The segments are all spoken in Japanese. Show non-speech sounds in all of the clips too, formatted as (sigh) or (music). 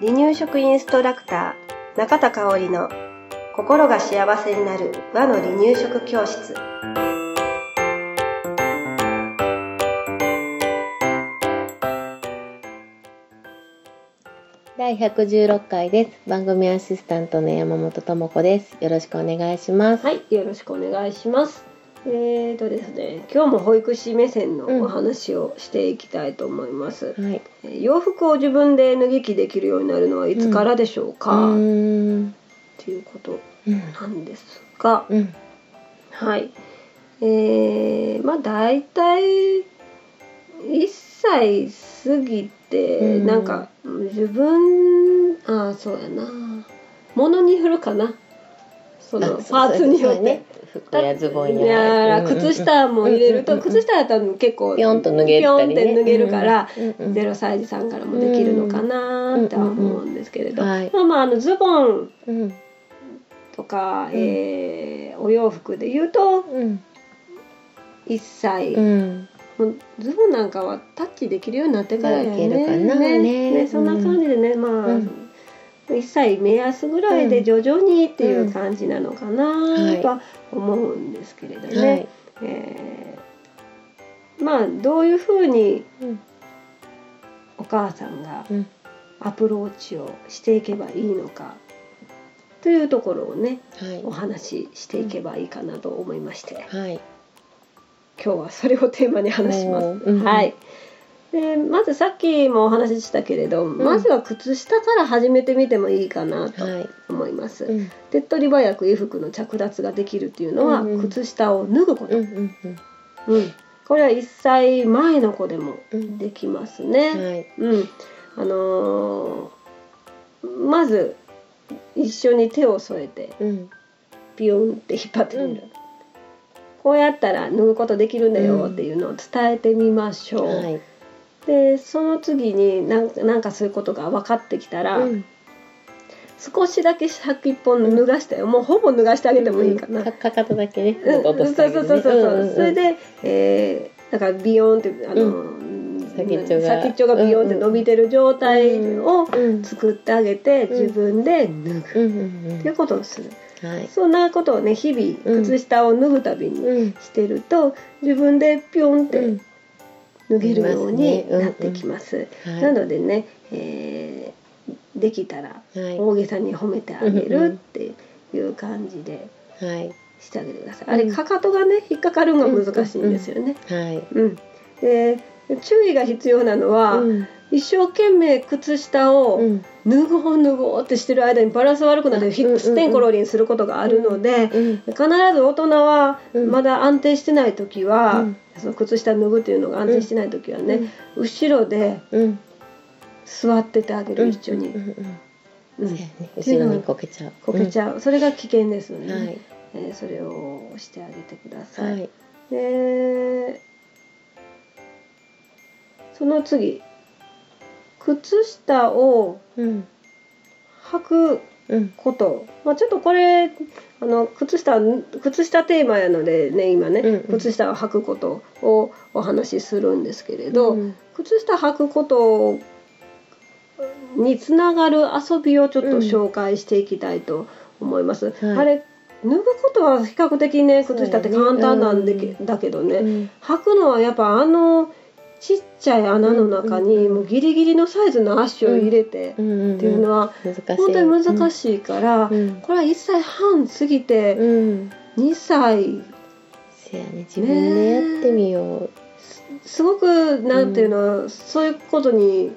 離乳食インストラクター中田香織の心が幸せになる和の離乳食教室第116回です。番組アシスタントの山本智子です。よろしくお願いします。はいよろしくお願いしますえーとですね今日も保育士目線のお話をしていきたいと思います、はい。えー洋服を自分で脱ぎ着できるようになるのはいつからでしょうか、うん。ていうことうん。なんですが、うん。はい。えー、まあ大体1歳過ぎて、うんなんか自分ああそうやなものによるかなそのあパーツによって。服やズボンいや靴下も入れると、靴下やったら結構ピョンと脱げたりね。って脱げるから、ゼロ歳児さんからもできるのかなーっては思うんですけれど、まあまああのズボンうん。とか、ん。えーお洋服で言うとうん。1歳、ズボンなんかはタッチできるようになってからやね。ね。ねねそんな感じでね、まあ、うん1歳目安ぐらいで徐々にっていう感じなのかうんなはいとは思うんですけれどね、はい。えーまあどういうふうにうん。お母さんがうん。アプローチをしていけばいいのかというところをねはいお。話ししていけばいいかなと思いましてはい。今日はそれをテーマに話します。うんはいでまずさっきもお話ししたけれど、まずは靴下から始めてみてもいいかなとはい。思います。うん。手っ取り早く衣服の着脱ができるっていうのは、うんうん靴下を脱ぐこと、うん。うん。うんこれは1歳前の子でもうんできますうん。ね。はい。うん、あのーまず一緒に手を添えてうん。ピヨンって引っ張ってみる、うんこうやったら脱ぐことできるんだよっていうのを伝えてみましょう、はい。でその次になんかなんかそういうことが分かってきたら、うん。少しだけ先っぽ脱がしたよもうほぼ脱がしてあげてもいいかな、かかかとだけね。うん落としてあげるねそうそうそうそう、んんんそれで、えー、だからビヨンってあの、う先っちょが先っちょがビヨンって伸びてる状態をうん。作ってあげて、うん自分で脱ぐ、うん。うん。っていうことをするはい。そんなことをね日々うん靴下を脱ぐたびにうん。してると自分でピョンってうん。脱げるようになってきます。はい。なのでね、えーできたらはい。大げさに褒めてあげるっていう感じではい。してあげてください。うんあれかかとがね引っかかるのが難しいんですよね。はい。うん。で注意が必要なのは、うん。一生懸命靴下をうん。脱ごう脱ごうってしてる間にバランス悪くなってヒップステンコロリンすることがあるので、うん。必ず大人はうんまだ安定してない時は、うんその靴下脱ぐっていうのが安定してない時はね、後ろでうん。座っててあげる、うん。一緒に、うん。うん。うんそうやね。後ろにこけちゃう。こけちゃう、それが危険ですので、ねうんはい。えーそれをしてあげてください、はい。でその次靴下をうん。履くうん。こと、まあ、ちょっとこれあの靴下靴下テーマやのでね今ね、うんうん靴下を履くことをお話しするんですけれど、うん靴下履くことにつながる遊びをちょっと紹介していきたいと思います。はいあれ脱ぐことは比較的ね靴下って簡単なんだけどね、うん。履くのはやっぱあのちっちゃい穴の中にもうギリギリのサイズの足を入れてっうん。ていうのは。本当に難い。しいから、うん。これは1歳半過ぎてうん。2歳せやね。自分でやってみよすごくなんていうの、そういうことに。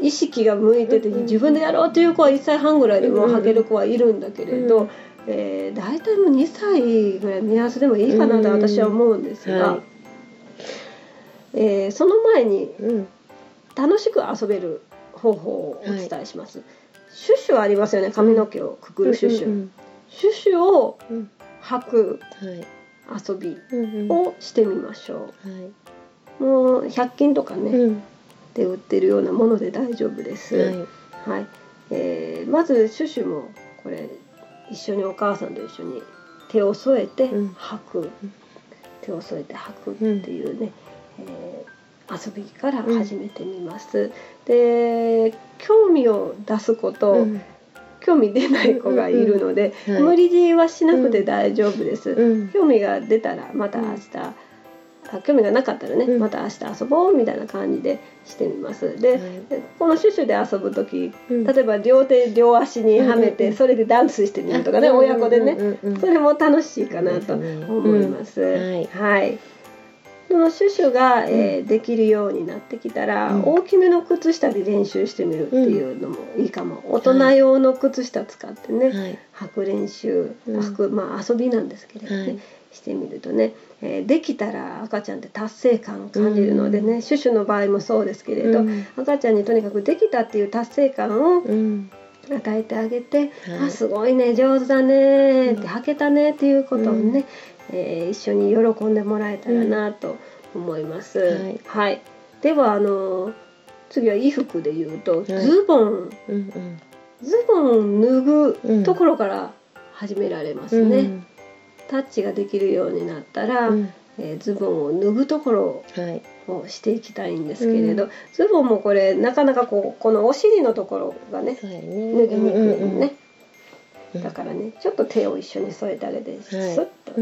意識が向いてて自分でやろうっていう子は1歳半ぐらいでもう履ける子はいるんだけれど、うんえー、大体もう2歳ぐらい目安でもいいかなと私は思うんですが、はいえーその前にうん。楽しく遊べる方法をお伝えします。シュッシュありますよね髪の毛をくくるシュッシュ、うん。シュッシュをうん。履くはい。遊びうん。うん。をしてみましょはい。う。もう100均とかね、うん。で売ってるようなもので大丈夫です。はい。はい、えーまずシュシュもこれ一緒にお母さんと一緒に手を添えてうん吐く、手を添えて吐くっていうね、えー遊びから始めてみます。で興味を出すこと、うん。興味出ない子がいるので、はい無理強いはしなくて大丈夫です。うん。興味が出たらまた明日、あ興味がなかったらね、うん。また明日遊ぼうみたいな感じでしてみます。で、はい。このシュシュで遊ぶ時うん。例えば両手両足にはめてうんうんうん。それでダンスしてみるとかね、あ親子でね、うんうんうん。それも楽しいかなと思います。はい。そのシュシュが、えーできるようになってきたら、うん。大きめの靴下で練習してみるっていうのもいいかも、大人用の靴下使ってね、はい。履く練習、うん。履くまあ遊びなんですけれどね、はい。してみるとね、えーできたら赤ちゃんって達成感を感じるのでね、うシュシュの場合もそうですけれど、うん。赤ちゃんにとにかくできたっていう達成感をうん。与えてあげて、はい。あすごいね上手だねってうん。履けたねっていうことをね、うんえー一緒に喜んでもらえたらなと思います。はい。はい、ではあの次は衣服で言うと、い。ズボン。うんうん。ズボン脱ぐうんところから始められますね。タッチができるようになったら、うん。えーズボンを脱ぐところはい。をしていきたいんですけれど、うズボンもこれなかなかこうこのお尻のところがねそうやね。脱ぎにくいのね、うんだからねちょっと手を一緒に添えてあげてスッとうと。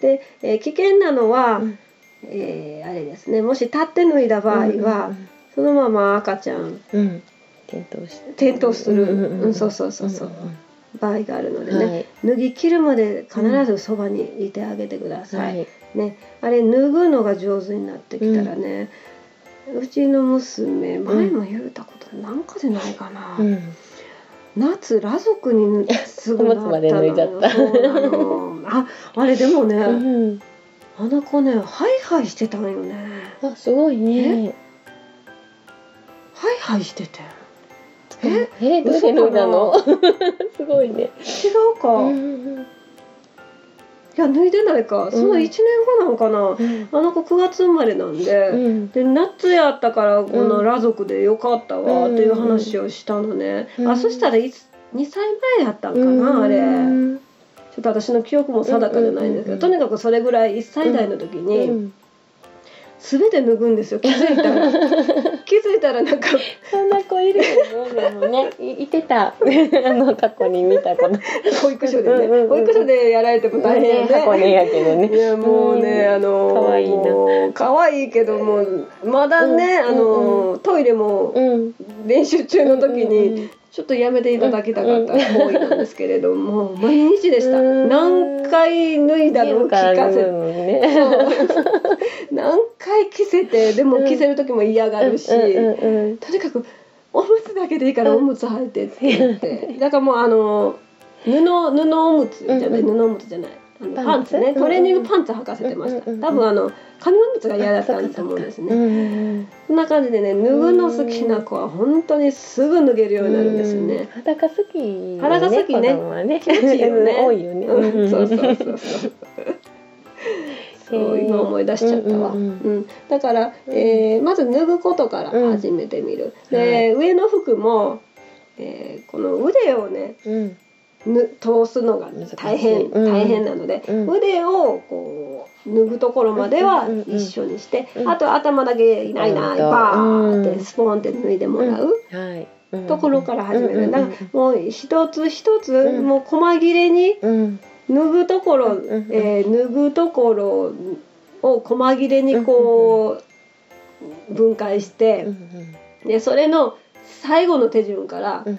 で、えー危険なのは、うん。えーあれですね。もし立って脱いだ場合は、そのまま赤ちゃんうん。うん転倒し転倒する、うんそうそうそうそう、んん場合があるのでね、はい。脱ぎ切るまで必ずそばにいてあげてください、はい。ね、あれ脱ぐのが上手になってきたらね、うちの娘前も言うたことなんかでないかな、うん夏裸族にすぐなっまで脱いじゃった。ああれでもね、うん。あの子ねハイハイしてたんよね。あすごいね。ハイハイしてて。え？え？ーどうして脱いだの (laughs) すごいね。違うか、いうんや脱いでないか、その1年後なんかな。うん。あの子9月生まれなんで、うん。で夏やったからこのうん。裸族でよかったわっていう話をしたのね、うん。あそしたら2歳前やったんかな、あれ。うんちょっと私の記憶も定かじゃないんですけど、うんとにかくそれぐらい1歳代の時うにん全て脱ぐんですよ。気づいたら。(laughs) 気づいたらなんか。そんな子いるよね。でもねいいてた。(laughs) あの過去に見たこと保育所でね、うんうんうん。保育所でやられても大変よね。箱根やけどね。いやもうね、うん。あの可愛いな。可愛いけどもまだね、うんあの、トイレもうん。練習中の時に、うんうんちょっとやめていただきたかったうん行為なんですけれども、毎日でした。うん。何回脱いだのを聞かせ、ねそう。(laughs) 何回着せて、でも着せる時も嫌がるし、とにかくおむつだけでいいからおむつ履いてって言って、だからもうあの布布おむつじゃない、うん。布おむつじゃない。パンツね、トレーニングパンツ履かせてました。多分あの紙おむつが嫌だったんだと思うんですね。うんうんそんな感じでね、脱ぐの好きな子は本当にすぐ脱げるようになるんですよね。うん。裸好きよね裸好きね。ね。気持ちいいよね。(laughs) 多いよね。うん、そうそうそうそう。そう今思い出しちゃったわ、ううんだから、えーまず脱ぐことから始めてみる、で、上の服も、えーこの腕をねうん。ぬ通すのが大変、大変なので、うん。腕をこう脱ぐところまでは一緒にして、うん。あと頭だけいないいないバーってうん。スポーンって脱いでもらう。はい。うん。ところから始める、うんだからもう一つ一つ、うん。もう細切れにうん。脱ぐところ、えー脱ぐところを細切れにこう分解してうん、でそれの最後の手順からうん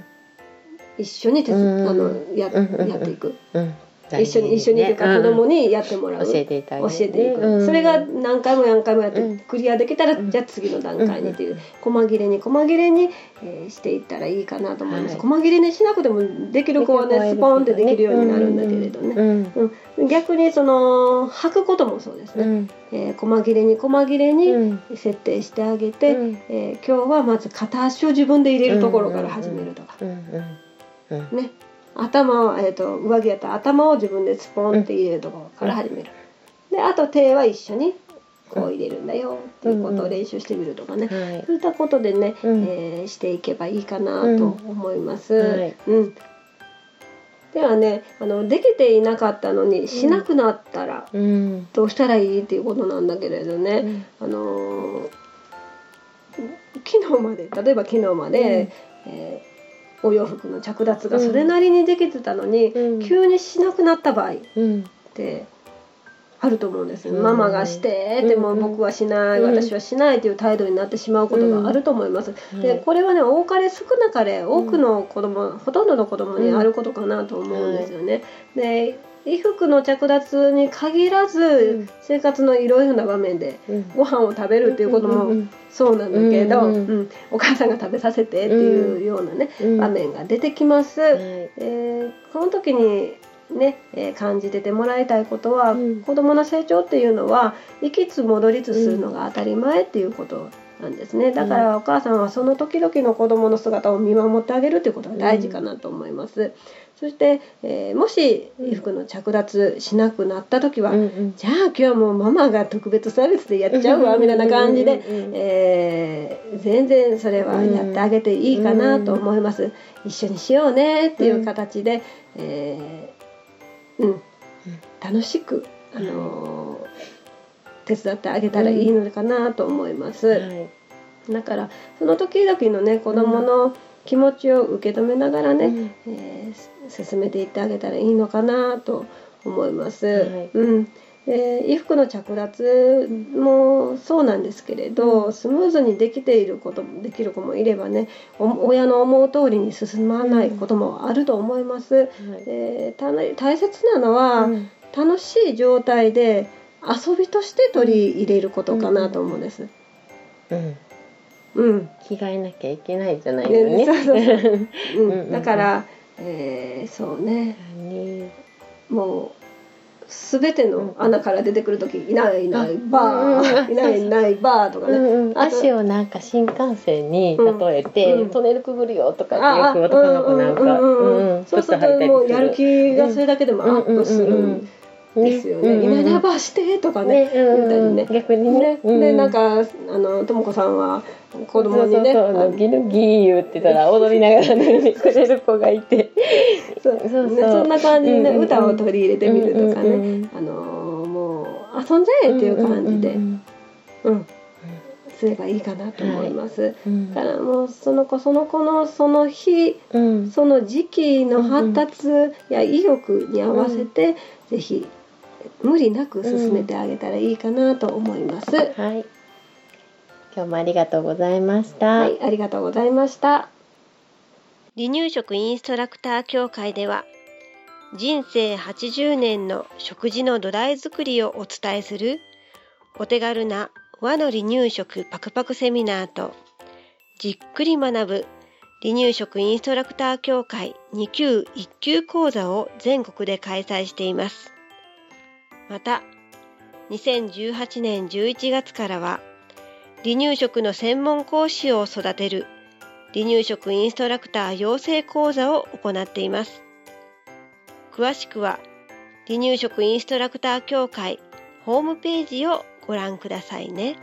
一緒にあのややっていく、うん。一緒に一緒にというか子供にやってもらう、教えていただ教えていく、うん。それが何回も何回もやってうん。クリアできたら、うん。じゃあ次の段階にという細切れに細切れに、えーしていったらいいかなと思います、はい。細切れにしなくてもできる子はねスポーンってできるようになるんだけれどね、うん。うん、逆にその履くこともそうですね、うん。えー細切れに細切れうにん。設定してあげて、うん。えー今日はまず片足を自分で入れるところから始めるとか、うんね。頭は、えー、と上着やったら頭を自分でスポンって入れるところから始める、であと手は一緒にこう入れるんだよ。っていうことを練習してみるとかね、はい。そういったことでね、うん。えーしていけばいいかなと思います。うんはい。うん。ではねあのできていなかったのにしなくなったらうん。どうしたらいいっていうことなんだけれどね、うん。あのー昨日まで例えば昨日まで、えーお洋服の着脱がそれなりにできてたのに、うん。急にしなくなった場合っうん。てあると思うんですよ、うん。ママがしてでもうん。僕はしない、うん。私はしないという態度になってしまうことがあると思います、はいでこれはね多かれ少なかれ多くの子供、ほとんどの子供にあることかなと思うんですよね。で衣服の着脱に限らず、うん。生活のいろいろな場面でうん。ご飯を食べるっていうこともうんそうなんだけど、うんうんお母さんが食べさせてっていうようなね、うん場面が出てきます。はい。えーその時にね、えー感じててもらいたいことは、うん。子どもの成長っていうのは行きつ戻りつするのが当たり前っていうことなんですね。だからお母さんはその時々の子どもの姿を見守ってあげるということが大事かなと思います。そして、えーもし衣服の着脱しなくなった時は、うんうん。じゃあ今日はもうママが特別サービスでやっちゃうわみたいな感じで、えー全然それはやってあげていいかなと思います、一緒にしようねっていう形で、えーうん。楽しく、あのー手伝ってあげたらいいのかなと思います、はい。だからその時々のね子どもの気持ちを受け止めながらね、うん。えー進めていってあげたらいいのかなと思います。はい。うん。で衣服の着脱もそうなんですけれど、うん。スムーズにできていることもできる子もいればねお親の思う通りに進まないこともあると思います。はい。えーた大切なのは、うん。楽しい状態で遊びとして取り入れることかなと思うんです。うんうん、着替えなきゃいけないじゃないのね。だから、えーそうね。ねもう全ての穴から出てくる時いないいないうんバーうん。いないいないバーとかね、足をなんか新幹線に例えて、うん。トンネルくぐるよとかってあよく男の子なんか、そうするともうやる気がそれだけでもアップする。んですよね。稲田バーしてとかねね、逆にね。ね、でなんかあのとも子さんは子供にねそうそうギルギー言ってたら踊りながら脱いでくれる子がいて。そうそうそう。ねそんな感じで歌を取り入れてみるとかね、あのもう遊んじゃえっていう感じで、うんうんすればいいかなと思います。うん。だからもうその子その子のその日うん。その時期の発達や意欲に合わせて、ぜひ無理なく進めてあげたらいいかなと思います。はい今日もありがとうございました、はい、ありがとうございました。離乳食インストラクター協会では、人生80年の食事の土台作りをお伝えするお手軽な和の離乳食パクパクセミナーと、じっくり学ぶ離乳食インストラクター協会2級1級講座を全国で開催しています。また、2018年11月からは、離乳食の専門講師を育てる離乳食インストラクター養成講座を行っています。詳しくは離乳食インストラクター協会ホームページをご覧くださいね。